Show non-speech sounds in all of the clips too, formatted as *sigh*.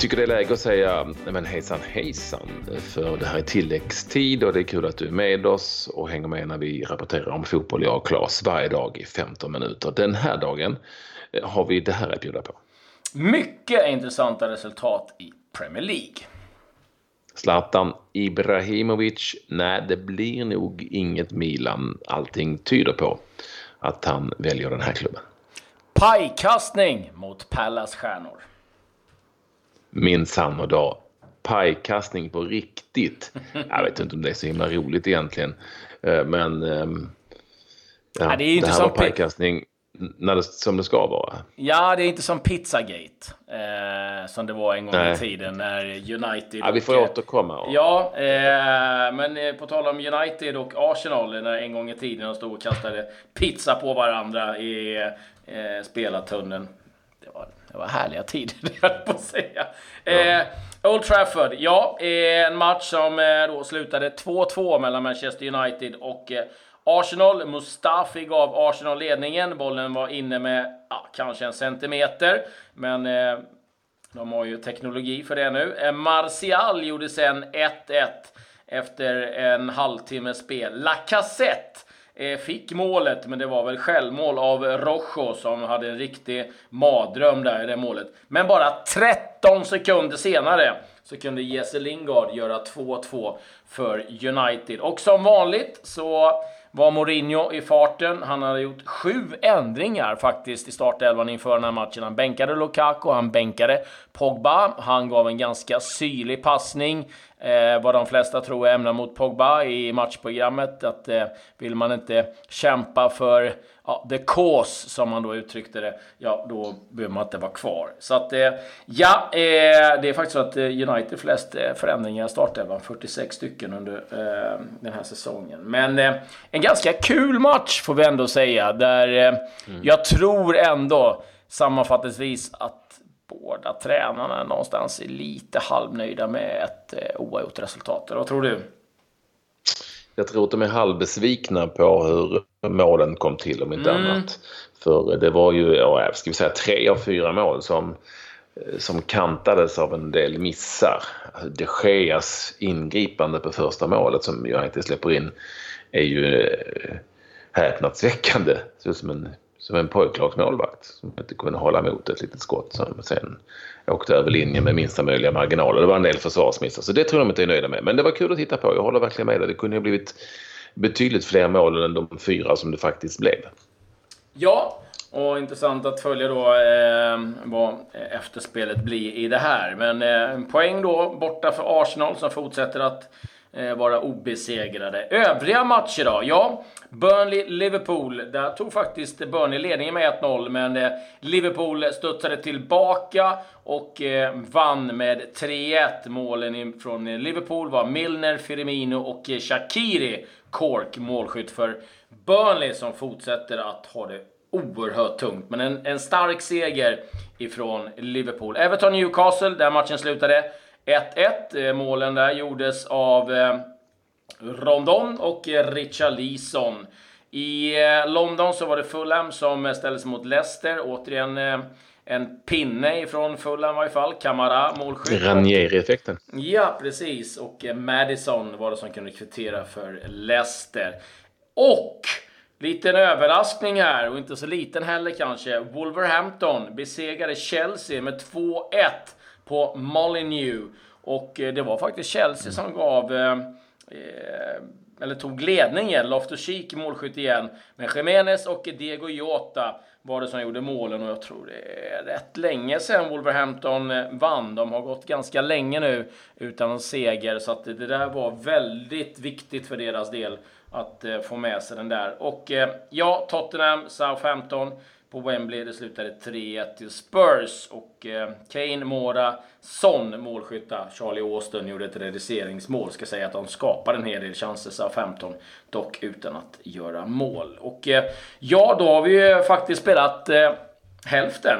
tycker det är läge att säga men hejsan hejsan för det här är tilläggstid och det är kul att du är med oss och hänger med när vi rapporterar om fotboll, jag och Claes, varje dag i 15 minuter. Den här dagen eh, har vi det här att bjuda på. Mycket intressanta resultat i Premier League. Zlatan Ibrahimovic, nej det blir nog inget Milan. Allting tyder på att han väljer den här klubben. Pajkastning mot Pallas stjärnor. Minsann och dag. Pajkastning på riktigt. Jag vet inte om det är så himla roligt egentligen. Eh, men ehm, ja, Ja, det är ju inte det här som var pajkastning när det, som det ska vara. Ja, det är inte som Pizzagate. Eh, som det var en gång Nej. i tiden när United... Ja, vi får och, återkomma. Och, Ja, eh, men eh, på tal om United och Arsenal, när en gång i tiden de stod och kastade pizza på varandra i eh, spelartunneln. Det var, det var härliga tider, *laughs* det höll på att säga. Eh, Old Trafford, ja, eh, en match som eh, då slutade 2-2 mellan Manchester United och eh, Arsenal. Mustafi gav Arsenal ledningen. Bollen var inne med ja, kanske en centimeter, men de har ju teknologi för det nu. Martial gjorde sen 1-1 efter en halvtimme spel. Lacazette eh, Eh, fick målet, men det var väl självmål av Rojo som hade en riktig mardröm där i det målet. Men bara 13 sekunder senare så kunde Jesse Lingard göra 2-2 för United. Och som vanligt så var Mourinho i farten. Han hade gjort sju ändringar faktiskt i startelvan inför den här matchen. Han bänkade Lukaku, han bänkade Pogba. Han gav en ganska syrlig passning. Eh, vad de flesta tror är ämnar mot Pogba i matchprogrammet. Att eh, vill man inte kämpa för ja, the cause, som man då uttryckte det, ja, då behöver man inte vara kvar. Så att, eh, ja, eh, det är faktiskt så att eh, United flest eh, förändringar i startelvan, 46 stycken under eh, den här säsongen. Men eh, en ganska kul match får vi ändå säga, där eh, jag tror ändå sammanfattningsvis att båda tränarna någonstans är lite halvnöjda med ett eh, oavgjort resultat. Vad tror du? Jag tror att de är halvbesvikna på hur målen kom till om inte Mm. annat. För det var ju, ja, ska vi säga tre av fyra mål som, som kantades av en del missar. De Geas ingripande på första målet som United släpper in är ju eh, häpnadsväckande. Det ser ut som en, som en pojklagsmålvakt som inte kunde hålla emot ett litet skott som sen åkte över linjen med minsta möjliga marginaler. Det var en del försvarsmissar, så det tror jag de inte är nöjda med. Men det var kul att titta på. Jag håller verkligen med dig. Det kunde ha blivit betydligt fler mål än de fyra som det faktiskt blev. Ja, och intressant att följa då eh, vad efterspelet blir i det här. Men eh, en poäng då borta för Arsenal som fortsätter att Eh, vara obesegrade. Övriga matcher då? Ja, Burnley-Liverpool. Där tog faktiskt Burnley ledningen med 1-0, men eh, Liverpool studsade tillbaka och eh, vann med 3-1. Målen från Liverpool var Milner, Firmino och Shakiri. Shaqiri. Cork, målskytt för Burnley som fortsätter att ha det oerhört tungt. Men en, en stark seger ifrån Liverpool. Everton-Newcastle, där matchen slutade 1-1. Eh, Målen där gjordes av eh, Rondon och eh, Richarlison. I eh, London så var det Fulham som eh, ställdes mot Leicester. Återigen en pinne ifrån Fulham i varje fall. Kamara, målskytt. Ranieri-effekten. Ja, precis. Och Madison var det som kunde kvittera för Leicester. Och liten överraskning här, och inte så liten heller kanske. Wolverhampton besegrade Chelsea med 2-1 på Molineux. Och eh, det var faktiskt Chelsea som gav eh, eh eller tog ledningen. Loftus-Cheek målskytt igen. Men Jiménez och Diego Jota var det som gjorde målen och jag tror det är rätt länge sedan Wolverhampton eh, vann. De har gått ganska länge nu utan en seger så att det där var väldigt viktigt för deras del att eh, få med sig den där. Och eh, ja, Tottenham, Southampton på Wembley. Det slutade 3-1 till Spurs och eh, Kane, Mora, Son målskytta. Charlie Austin gjorde ett reduceringsmål. Ska säga att de skapade en hel del chanser, Southampton, dock utan att göra mål. Och ja, då har vi ju faktiskt spelat hälften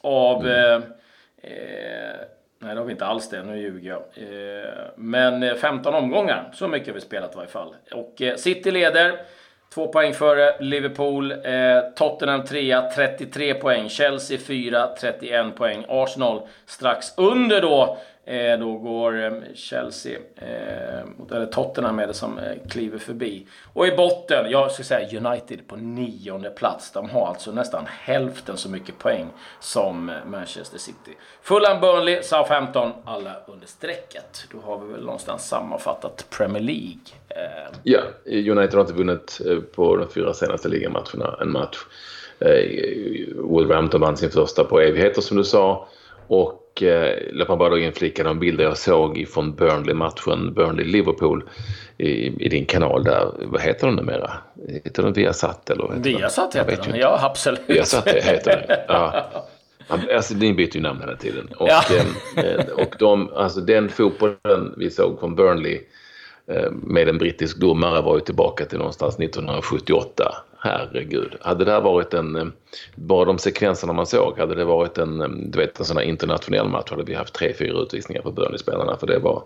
av eh, eh, Nej, det har vi inte alls det. Nu ljuger jag. Eh, men eh, 15 omgångar. Så mycket har vi spelat i varje fall. Och eh, City leder Två poäng före Liverpool. Tottenham 3, 33 poäng. Chelsea 4, 31 poäng. Arsenal strax under då Eh, då går eh, Chelsea, eh, eller Tottenham är det som eh, kliver förbi. Och i botten, jag skulle säga United på nionde plats. De har alltså nästan hälften så mycket poäng som eh, Manchester City. Fulham, Burnley, Southampton, alla under strecket. Då har vi väl någonstans sammanfattat Premier League. Eh, ja, United har inte vunnit eh, på de fyra senaste ligamatcherna en match. Eh, Wolverhampton vann sin första på evigheter som du sa. Och eh, låt mig bara då inflika de bilder jag såg från Burnley-matchen, Burnley-Liverpool i, i, din kanal där. Vad heter den numera? Heter den Viasat eller? Viasat heter den, ja absolut. Viasat heter den, *laughs* ja. Alltså, ni byter ju namn hela tiden. Och, ja. eh, och de, alltså, den fotbollen vi såg från Burnley med en brittisk domare var ju tillbaka till någonstans 1978 herregud. Hade det här varit en, eh, bara de sekvenserna man såg, hade det varit en, eh, du vet, en sån här internationell match hade vi haft tre, fyra utvisningar på Burnley-spelarna för det var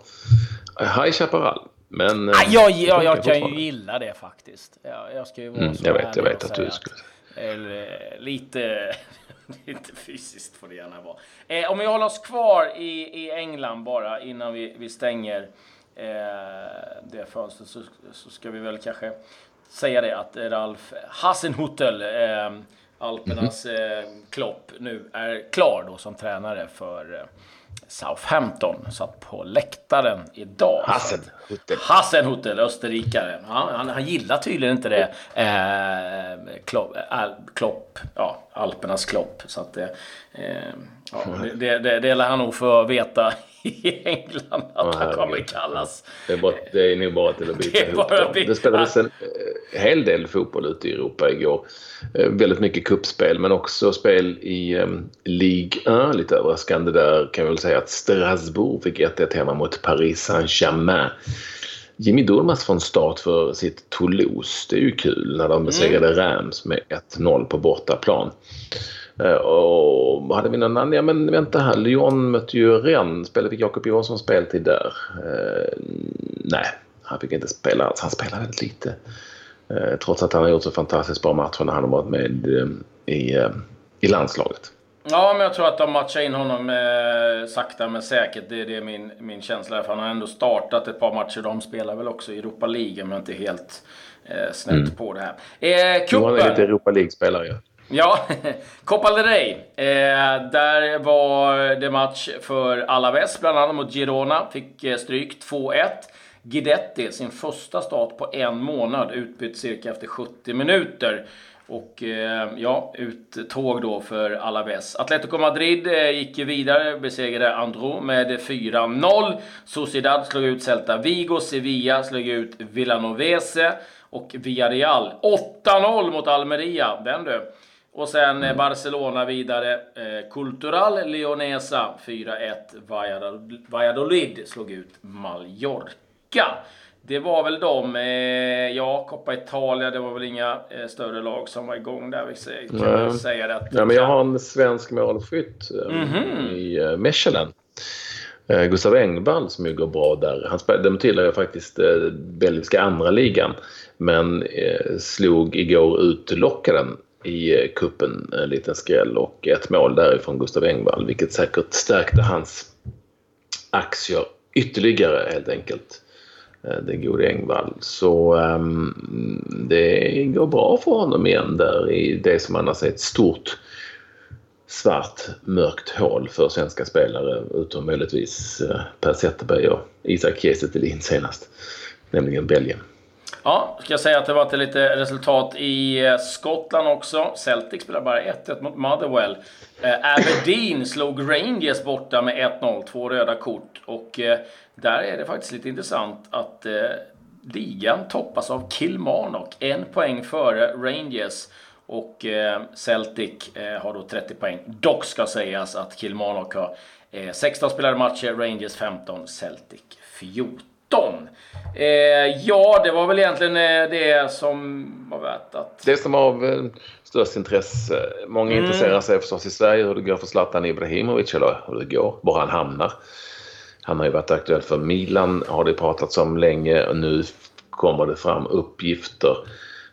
High Chaparral. Men... Ah, jag, jag, jag kan ju gilla det faktiskt. Jag, jag ska ju vara mm, så Jag vet, jag vet att du skulle... Eller, lite, *laughs* lite fysiskt får det gärna vara. Eh, om vi håller oss kvar i, i England bara innan vi, vi stänger eh, det fönstret så, så ska vi väl kanske säga det att Ralf Hasenhuttel, eh, Alpernas eh, Klopp, nu är klar då som tränare för eh, Southampton. Satt på läktaren idag. Hasenhuttel. Hasenhuttel, österrikare. Han, han, han gillar tydligen inte det. Eh, Klopp, Al, Klopp, ja, Alpernas Klopp. Så att, eh, ja, det, det, det lär han nog få veta *laughs* i England att oh, han kommer kallas. Det är, bara, det är nog bara till att byta *laughs* det ihop dem. Det spelades en eh, hel del fotboll ute i Europa igår. Eh, väldigt mycket kuppspel men också spel i um, Ligue 1. Lite överraskande där kan vi väl säga att Strasbourg fick 1-1 hemma mot Paris Saint-Germain. Jimmy Durmaz från start för sitt Toulouse. Det är ju kul när de besegrade mm. Rams med 1-0 på bortaplan. Eh, och hade vi någon annan? Ja men vänta här, Lyon mötte ju Rennes. Spelade fick Jakob Johansson speltid där? Uh, nej, han fick inte spela alls. Han spelade väldigt lite. Uh, trots att han har gjort så fantastiskt bra matcher när han har varit med uh, i, i landslaget. Ja, men jag tror att de matchar in honom eh, sakta men säkert. Det är det min, min känsla. För han har ändå startat ett par matcher. De spelar väl också i Europa League jag inte helt eh, snett mm. på det här. Eh, kuppen. Han är lite Europa League-spelare. Ja. Ja, *laughs* Copa del Rey. Eh, där var det match för Alaves, bland annat mot Girona. Fick eh, stryk 2-1. Guidetti, sin första start på en månad, utbytt cirka efter 70 minuter. Och eh, ja, uttåg då för Alaves. Atletico Madrid eh, gick vidare, besegrade Andro med 4-0. Sociedad slog ut Celta Vigo, Sevilla slog ut Villanovese och Villarreal 8-0 mot Almeria. Den du. Och sen mm. Barcelona vidare. Cultural Leonesa 4-1. Valladolid slog ut Mallorca. Det var väl de, eh, ja, Coppa Italia, det var väl inga eh, större lag som var igång där. Vi kan Nej. säga det. Ja, men jag har en svensk målskytt eh, mm -hmm. i eh, Mechelen. Eh, Gustav Engvall som ju går bra där. Han de tillhör ju faktiskt eh, belgiska andra ligan men eh, slog igår ut Lockaren i kuppen en liten skräll och ett mål därifrån Gustav Engvall vilket säkert stärkte hans aktier ytterligare helt enkelt. Eh, Den gode Engvall. Så um, det går bra för honom igen där i det som annars är ett stort svart mörkt hål för svenska spelare utom möjligtvis eh, Per Zetterberg och Isak Kiese senast. Nämligen Belgien. Ja, ska jag säga att det var lite resultat i eh, Skottland också. Celtic spelar bara 1-1 mot Motherwell. Eh, Aberdeen *laughs* slog Rangers borta med 1-0, två röda kort. Och eh, där är det faktiskt lite intressant att eh, ligan toppas av Kilmarnock, en poäng före Rangers. Och eh, Celtic eh, har då 30 poäng. Dock ska sägas att Kilmarnock har 16 spelade matcher, Rangers 15, Celtic 14. 19. Eh, ja, det var väl egentligen eh, det som var värt att... Det som av eh, störst intresse. Många mm. intresserar sig förstås i Sverige hur det går för Zlatan Ibrahimovic eller hur det går, var han hamnar. Han har ju varit aktuell för Milan har det pratats om länge och nu kommer det fram uppgifter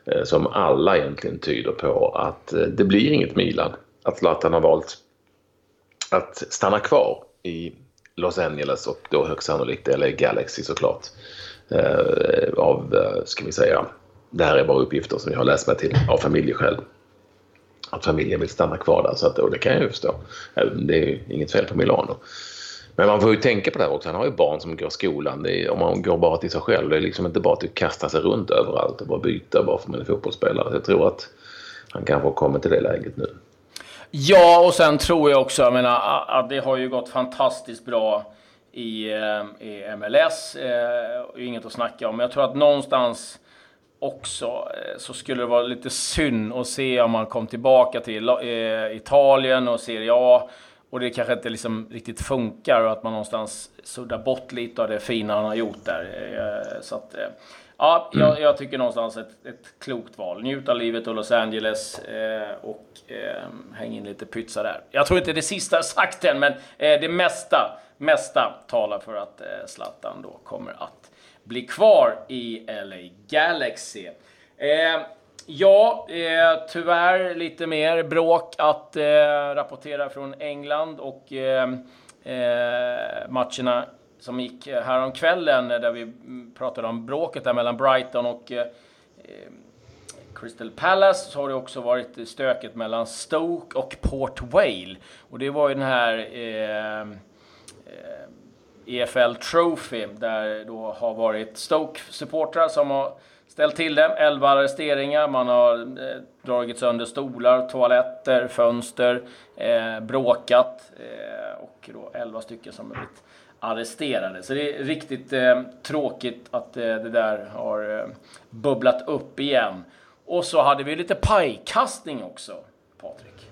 eh, som alla egentligen tyder på att eh, det blir inget Milan. Att Zlatan har valt att stanna kvar i Los Angeles och då högst sannolikt LA Galaxy såklart. Eh, av, eh, ska vi säga, det här är bara uppgifter som jag har läst mig till av familjeskäl. Att familjen vill stanna kvar där, så att, och det kan jag ju förstå. Eh, det är inget fel på Milano. Men man får ju tänka på det här också. Han har ju barn som går i skolan. Är, om man går bara till sig själv. Det är liksom inte bara att kasta sig runt överallt och bara byta bara för att man är fotbollsspelare. Jag tror att han kanske har kommit till det läget nu. Ja, och sen tror jag också, jag menar, att det har ju gått fantastiskt bra i, eh, i MLS. Eh, inget att snacka om. Men jag tror att någonstans också eh, så skulle det vara lite synd att se om man kom tillbaka till eh, Italien och Serie A och det kanske inte liksom riktigt funkar och att man någonstans suddar bort lite av det fina han har gjort där. Eh, så att, eh, ja, jag, mm. jag tycker någonstans ett, ett klokt val. Njut av livet och Los Angeles och eh, häng in lite pytsa där. Jag tror inte det sista är sagt än, men det mesta, mesta talar för att eh, Zlatan då kommer att bli kvar i LA Galaxy. Eh, ja, eh, tyvärr lite mer bråk att eh, rapportera från England och eh, eh, matcherna som gick häromkvällen där vi pratade om bråket där mellan Brighton och eh, eh Crystal Palace så har det också varit stöket mellan Stoke och Port Vale. Och det var ju den här eh, Eh, EFL Trophy där då har varit Stoke-supportrar som har ställt till det. 11 arresteringar, man har eh, dragit sönder stolar, toaletter, fönster, eh, bråkat eh, och då 11 stycken som har blivit arresterade. Så det är riktigt eh, tråkigt att eh, det där har eh, bubblat upp igen. Och så hade vi lite pajkastning också, Patrik.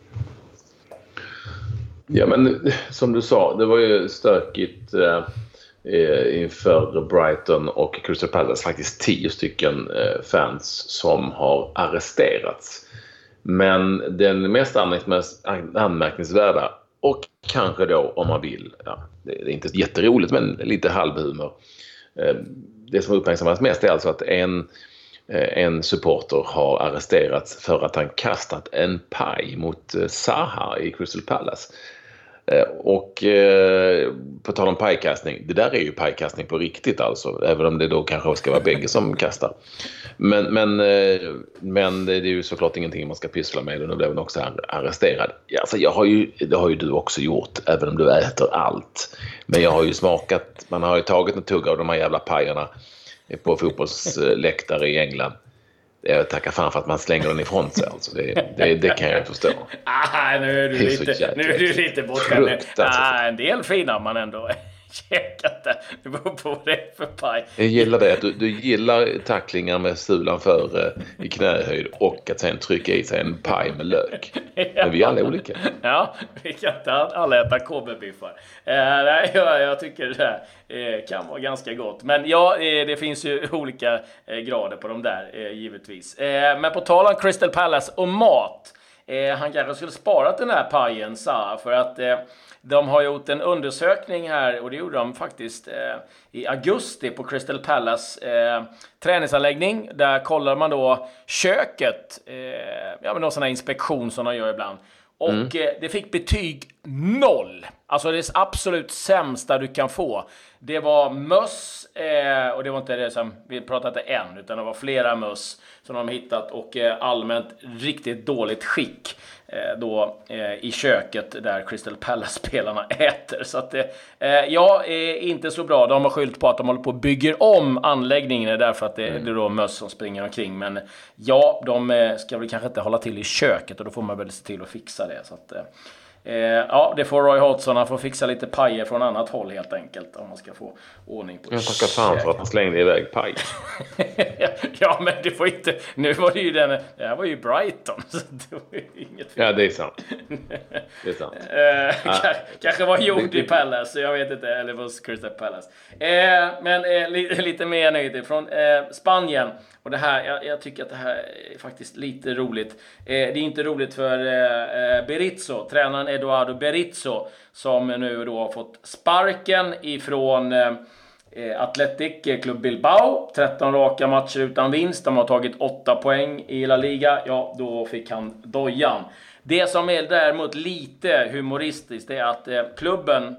Ja, men som du sa, det var ju stökigt eh, inför Brighton och Crystal Palace. Faktiskt tio stycken eh, fans som har arresterats. Men den mest anmärkningsvärda och kanske då om man vill, ja, det är inte jätteroligt men lite halvhumor. Eh, det som uppmärksammas mest är alltså att en eh, en supporter har arresterats för att han kastat en paj mot eh, Zaha i Crystal Palace. Eh, och eh, på tal om pajkastning, det där är ju pajkastning på riktigt alltså, även om det då kanske ska vara bägge som kastar. Men, men, eh, men det är ju såklart ingenting man ska pyssla med och nu blev hon också arresterad. Alltså jag har ju, det har ju du också gjort, även om du äter allt. Men jag har ju smakat, man har ju tagit en tugga av de här jävla pajerna på fotbollsläktare i England. Jag tackar fan för att man slänger den ifrån sig. Alltså. Det, det, det kan jag förstå. *laughs* Ah, nu är du lite, nu är du lite bortskämd. Ah, en del fina man ändå käkat det. Det beror på vad det är för paj. Jag gillar det. Du, du gillar tacklingar med sulan före i knähöjd och att sen trycka i sig en paj med lök. *laughs* Men vi är alla olika. Ja, vi kan inte alla äta KB-biffar. Eh, jag, jag tycker det eh, kan vara ganska gott. Men ja, eh, det finns ju olika eh, grader på de där eh, givetvis. Eh, men på tal om Crystal Palace och mat. Eh, han kanske skulle sparat den här pajen, sa för att eh, de har gjort en undersökning här och det gjorde de faktiskt eh, i augusti på Crystal Palace eh, träningsanläggning. Där kollar man då köket, eh, ja men någon sån här inspektion som de gör ibland. Mm. Och mm. Det fick betyg noll. Alltså det absolut sämsta du kan få. Det var möss, eh, och det var inte det som, vi pratade inte en, utan det var flera möss som de hittat och eh, allmänt riktigt dåligt skick. Eh, då eh, i köket där Crystal Palace-spelarna *laughs* äter. Så att det, eh, ja, inte så bra. De har skyllt på att de håller på att bygger om anläggningen därför att det, mm. det är då möss som springer omkring. Men ja, de ska väl kanske inte hålla till i köket och då får man väl se till att fixa det. Så att, Eh, ja, det får Roy Hodgson. Han får fixa lite pajer från annat håll helt enkelt. Om man ska få ordning på Jag tackar fan för att han slängde iväg paj. *laughs* ja, men det var inte... Nu var det ju den... Det här var ju Brighton. Så det var inget fel. Ja, det är sant. Det är sant. *laughs* eh, ah. Kanske var gjord i Palace. Jag vet inte. Eller hos Crystal Palace. Eh, men eh, li, *laughs* lite mer nöjd. Från eh, Spanien. Och det här, jag, jag, tycker att det här är faktiskt lite roligt. Eh, det är inte roligt för eh, Berizzo, tränaren Eduardo Berizzo, som nu då har fått sparken ifrån eh, Athletic Club Bilbao, 13 raka matcher utan vinst. De har tagit 8 poäng i La Liga. Ja, då fick han dojan. Det som är däremot lite humoristiskt är att eh, klubben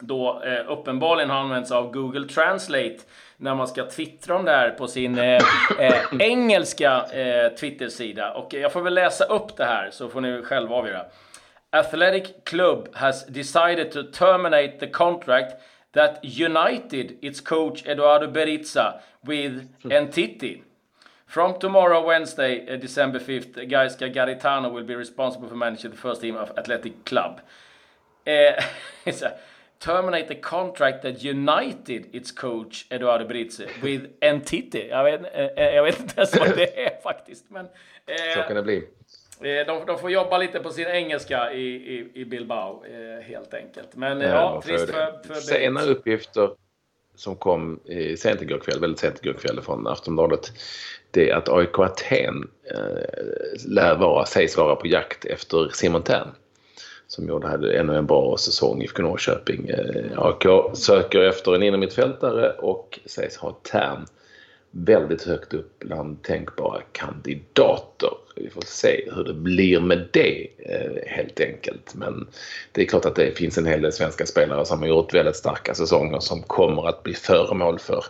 då eh, uppenbarligen har använts av Google Translate när man ska twittra om det här på sin eh, eh, engelska eh, Twitter-sida. Och jag får väl läsa upp det här så får ni själva avgöra. Athletic Club has decided to terminate the contract that united its coach Eduardo Berizza with Entity. From tomorrow, Wednesday, uh, December 5th, Gaisca Garitano will be responsible for managing the first team of Athletic Club. *laughs* Uh, terminate the contract that united its coach Eduardo Berizza with Entity. Jag vet, uh, jag vet inte ens vad det är *laughs* faktiskt. Men, Så kan det bli. De, de, får jobba lite på sin engelska i, i, i Bilbao, helt enkelt. Men ja, ja trist för, för Sena uppgifter som kom sent igår kväll, väldigt sent igår kväll från Aftonbladet det är att AIK Aten eh, lär vara, sägs vara på jakt efter Simon Tern som gjorde hade ännu en bra säsong i IFK Norrköping. Eh, AIK söker efter en innermittfältare och sägs ha Tern väldigt högt upp bland tänkbara kandidater. Vi får se hur det blir med det eh, helt enkelt. Men det är klart att det finns en hel del svenska spelare som har gjort väldigt starka säsonger som kommer att bli föremål för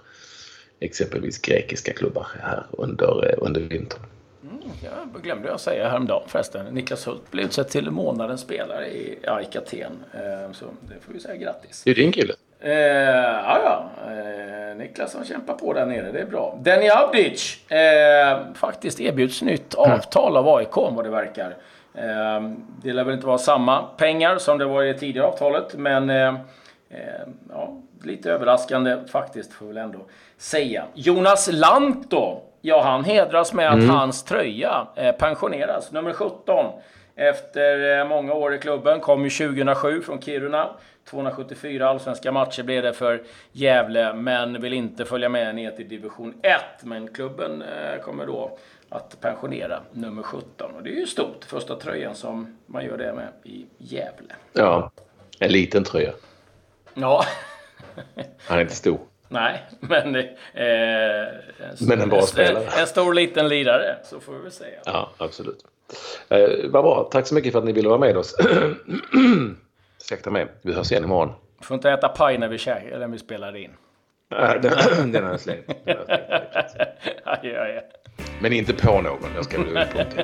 exempelvis grekiska klubbar här under, eh, under vintern. Mm, jag glömde jag säga häromdagen förresten. Niklas Hult blev utsedd till månadens spelare i AIK Aten. Eh, så det får vi säga grattis. Det är din kille. Eh, ja, ja. Eh, Niklas som kämpar på där nere. Det är bra. Denny Avdic. Eh, faktiskt erbjuds nytt avtal av AIK vad det verkar. Eh, det lär väl inte vara samma pengar som det var i det tidigare avtalet. Men eh, ja, lite överraskande faktiskt får vi väl ändå säga. Jonas Lant då? Ja, han hedras med att mm. hans tröja eh, pensioneras. Nummer 17. Efter eh, många år i klubben. Kom ju 2007 från Kiruna. 274 allsvenska matcher blev det för Gävle, men vill inte följa med ner till division 1. Men klubben eh, kommer då att pensionera nummer 17. Och det är ju stort. Första tröjan som man gör det med i Gävle. Ja, en liten tröja. Ja. Han är inte stor. Nej, men... Eh, en, men en bra spelare. En, en stor liten lirare, så får vi väl säga. Ja, absolut. Eh, vad bra. Tack så mycket för att ni ville vara med oss. *clears throat* Ursäkta mig. Vi hörs igen imorgon. Du får inte äta paj när vi, eller när vi spelar in. den, den har jag slängt. Men inte på någon. Jag ska bli upppunktad.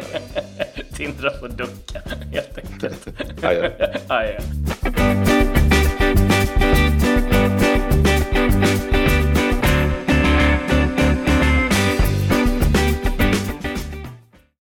*laughs* Tindra får ducka, *laughs* helt enkelt. Adjö. Adjö. *laughs*